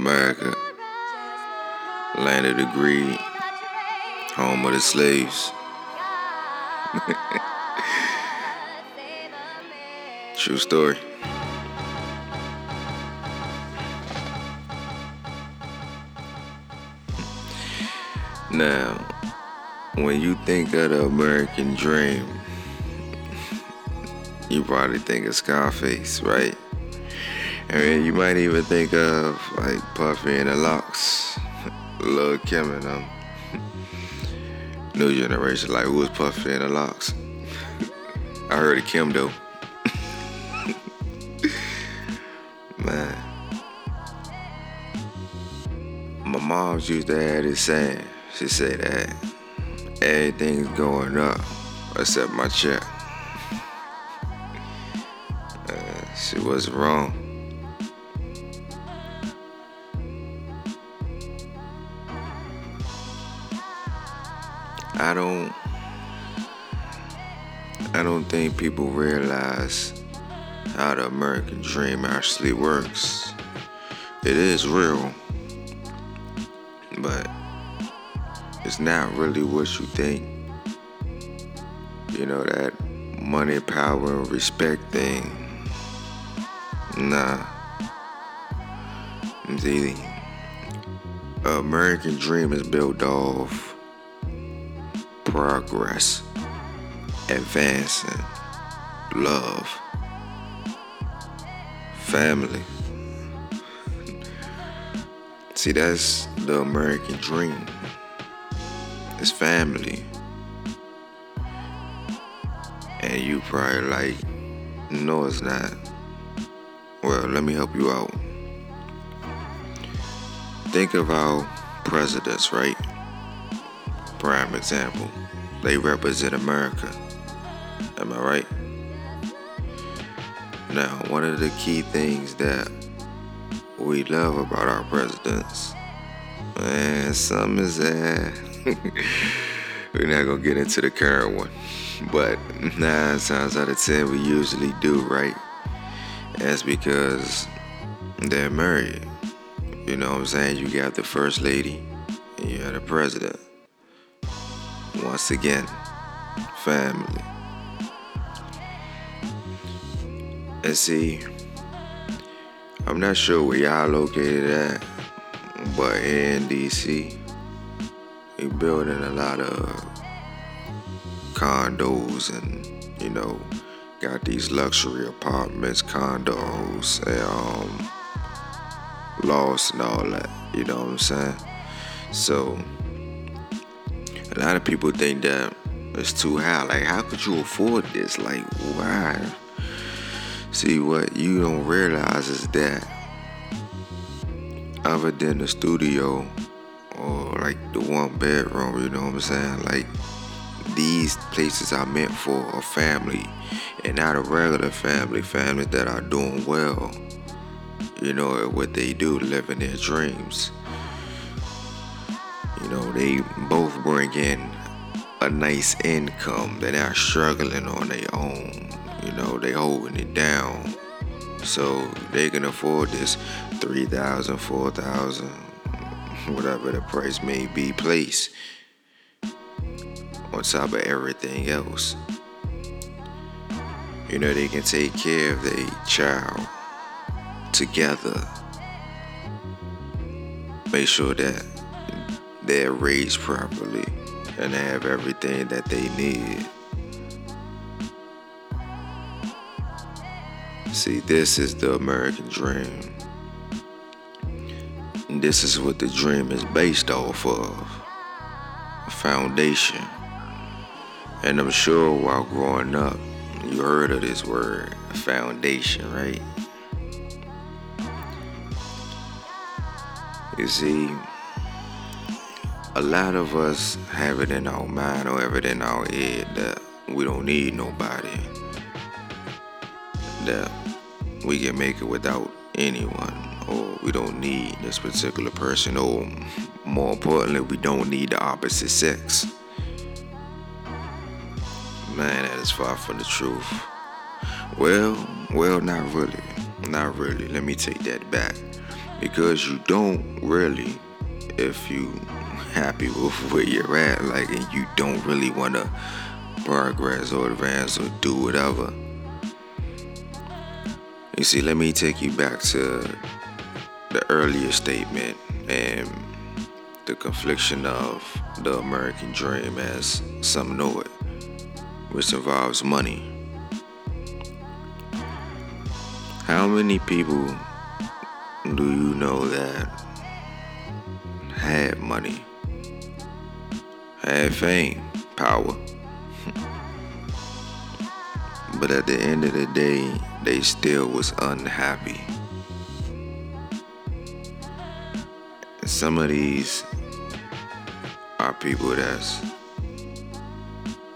America, land of the greed, home of the slaves. True story. Now, when you think of the American dream, you probably think of Scarface, right? I mean, you might even think of like Puffy and the LOX, Lil Kim and them. New generation, like who was Puffy and the LOX? I heard of Kim though. Man. My mom's used to have this saying. She said that everything's going up except my check. Uh, she was wrong. I don't I don't think people realize how the American dream actually works. It is real, but it's not really what you think. You know, that money, power, and respect thing. Nah. The American dream is built off progress, advancing, love, family. See, that's the American dream. It's family. And you probably like, no, it's not. Well, let me help you out. Think of our presidents, right? Prime example. They represent America. Am I right? Now, one of the key things that we love about our presidents, and some is that we're not gonna get into the current one, but nine times out of ten we usually do, right? That's because they're married. You know what I'm saying? You got the first lady and you got the president. Once again, family. And see, I'm not sure where y'all located at, but in DC, we building a lot of condos and, you know, got these luxury apartments, condos, and um, lost and all that. You know what I'm saying? So, a lot of people think that it's too high. Like, how could you afford this? Like, why? See, what you don't realize is that other than the studio or like the one bedroom, you know what I'm saying? Like, these places are meant for a family and not a regular family, families that are doing well, you know, what they do, living their dreams. You know, they both bring in a nice income. They're not struggling on their own. You know, they holding it down. So they can afford this 3000 4000 whatever the price may be, place on top of everything else. You know, they can take care of their child together. Make sure that they're raised properly and have everything that they need. See, this is the American dream. And this is what the dream is based off of a foundation. And I'm sure while growing up, you heard of this word, foundation, right? You see, a lot of us have it in our mind or have it in our head that we don't need nobody. That we can make it without anyone, or we don't need this particular person, or more importantly, we don't need the opposite sex. Man, that is far from the truth. Well, well, not really. Not really. Let me take that back. Because you don't really, if you happy with where you're at, like, and you don't really want to progress or advance or do whatever. You see, let me take you back to the earlier statement and the confliction of the American dream as some know it, which involves money. How many people do you know that had money, had fame, power? but at the end of the day, they still was unhappy. And some of these are people that's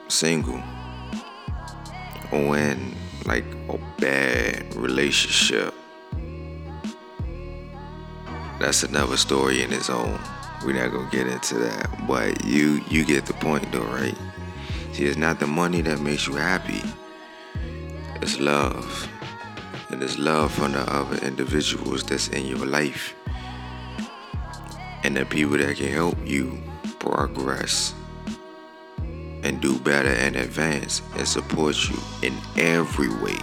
single or in like a bad relationship. That's another story in its own. We're not gonna get into that, but you you get the point though, right? See, it's not the money that makes you happy. It's love. And it's love from the other individuals that's in your life. And the people that can help you progress and do better and advance and support you in every way.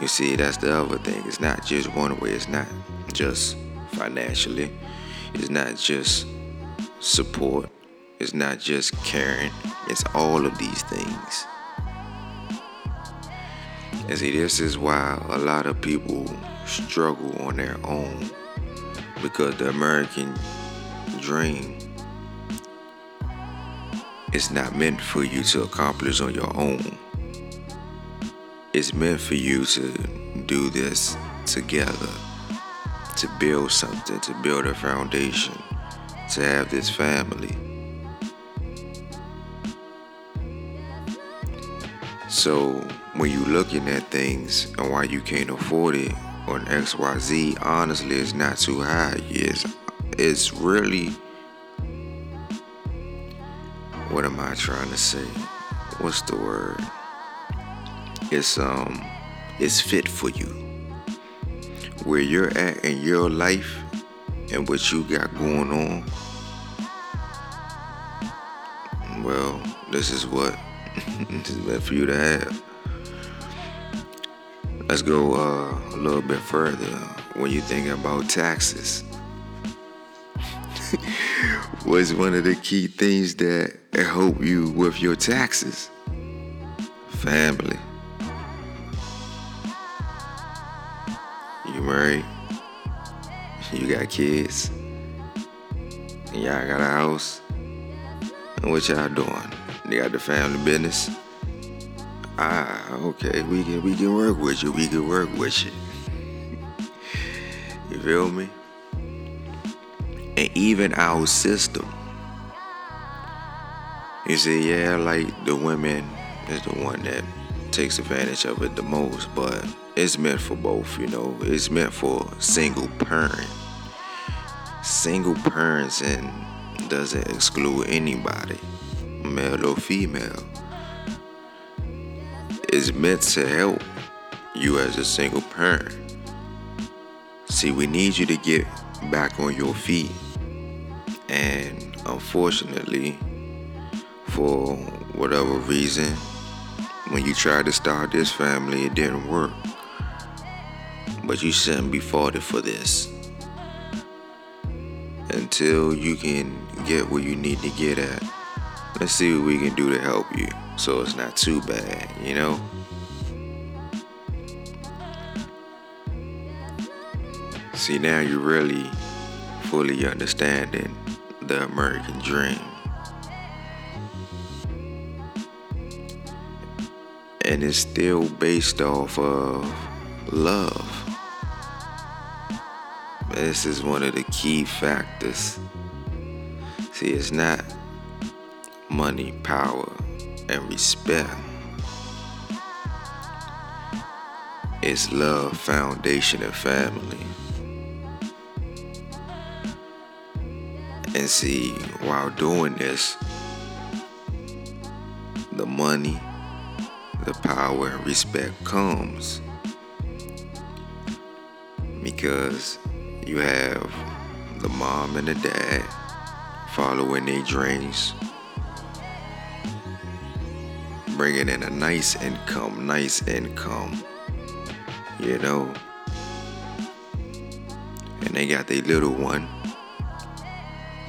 You see, that's the other thing. It's not just one way, it's not just financially, it's not just support, it's not just caring, it's all of these things. And see, this is why a lot of people struggle on their own because the American dream is not meant for you to accomplish on your own. It's meant for you to do this together, to build something, to build a foundation, to have this family. So when you're looking at things and why you can't afford it on XYZ, honestly, it's not too high. Yes, it's really what am I trying to say? What's the word? It's um it's fit for you. Where you're at in your life and what you got going on. Well, this is what is meant for you to have. Let's go uh, a little bit further when you think about taxes. What's one of the key things that help you with your taxes? Family. Married? You got kids? Y'all got a house? And what y'all doing? They got the family business? Ah, okay, we can we can work with you. We can work with you. you feel me? And even our system. You see, yeah, like the women is the one that takes advantage of it the most, but it's meant for both, you know. It's meant for single parent. Single parents and doesn't exclude anybody, male or female It's meant to help you as a single parent. See, we need you to get back on your feet. And unfortunately, for whatever reason, when you tried to start this family, it didn't work. But you shouldn't be faulted for this. Until you can get where you need to get at, let's see what we can do to help you so it's not too bad, you know? See, now you're really fully understanding the American dream. And it's still based off of love. This is one of the key factors. See, it's not money, power, and respect. It's love, foundation, and family. And see, while doing this, the money, the power, and respect comes because you have the mom and the dad following their dreams, bringing in a nice income, nice income, you know. And they got their little one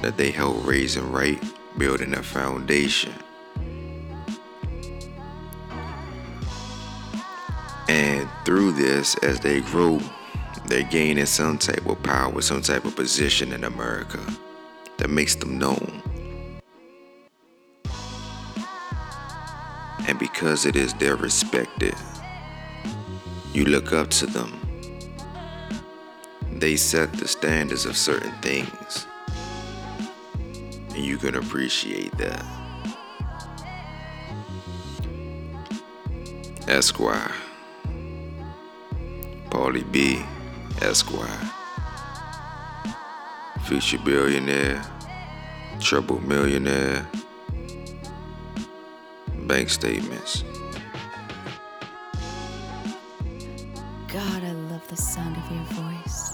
that they help raising right, building a foundation. And through this, as they grow, they're gaining some type of power, some type of position in America that makes them known. And because it is they're respected, you look up to them. They set the standards of certain things. And you can appreciate that. Esquire. Paulie B. Esquire. Future billionaire, trouble millionaire, bank statements. God, I love the sound of your voice.